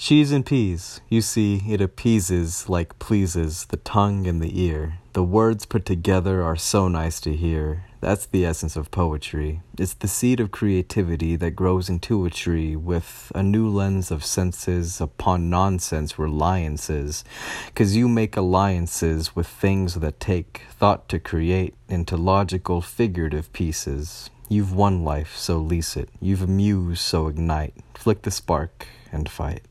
Cheese and peas, you see, it appeases like pleases the tongue and the ear. The words put together are so nice to hear. That's the essence of poetry. It's the seed of creativity that grows into a tree with a new lens of senses upon nonsense reliances. Cause you make alliances with things that take thought to create into logical figurative pieces. You've won life, so lease it. You've amused, so ignite. Flick the spark and fight.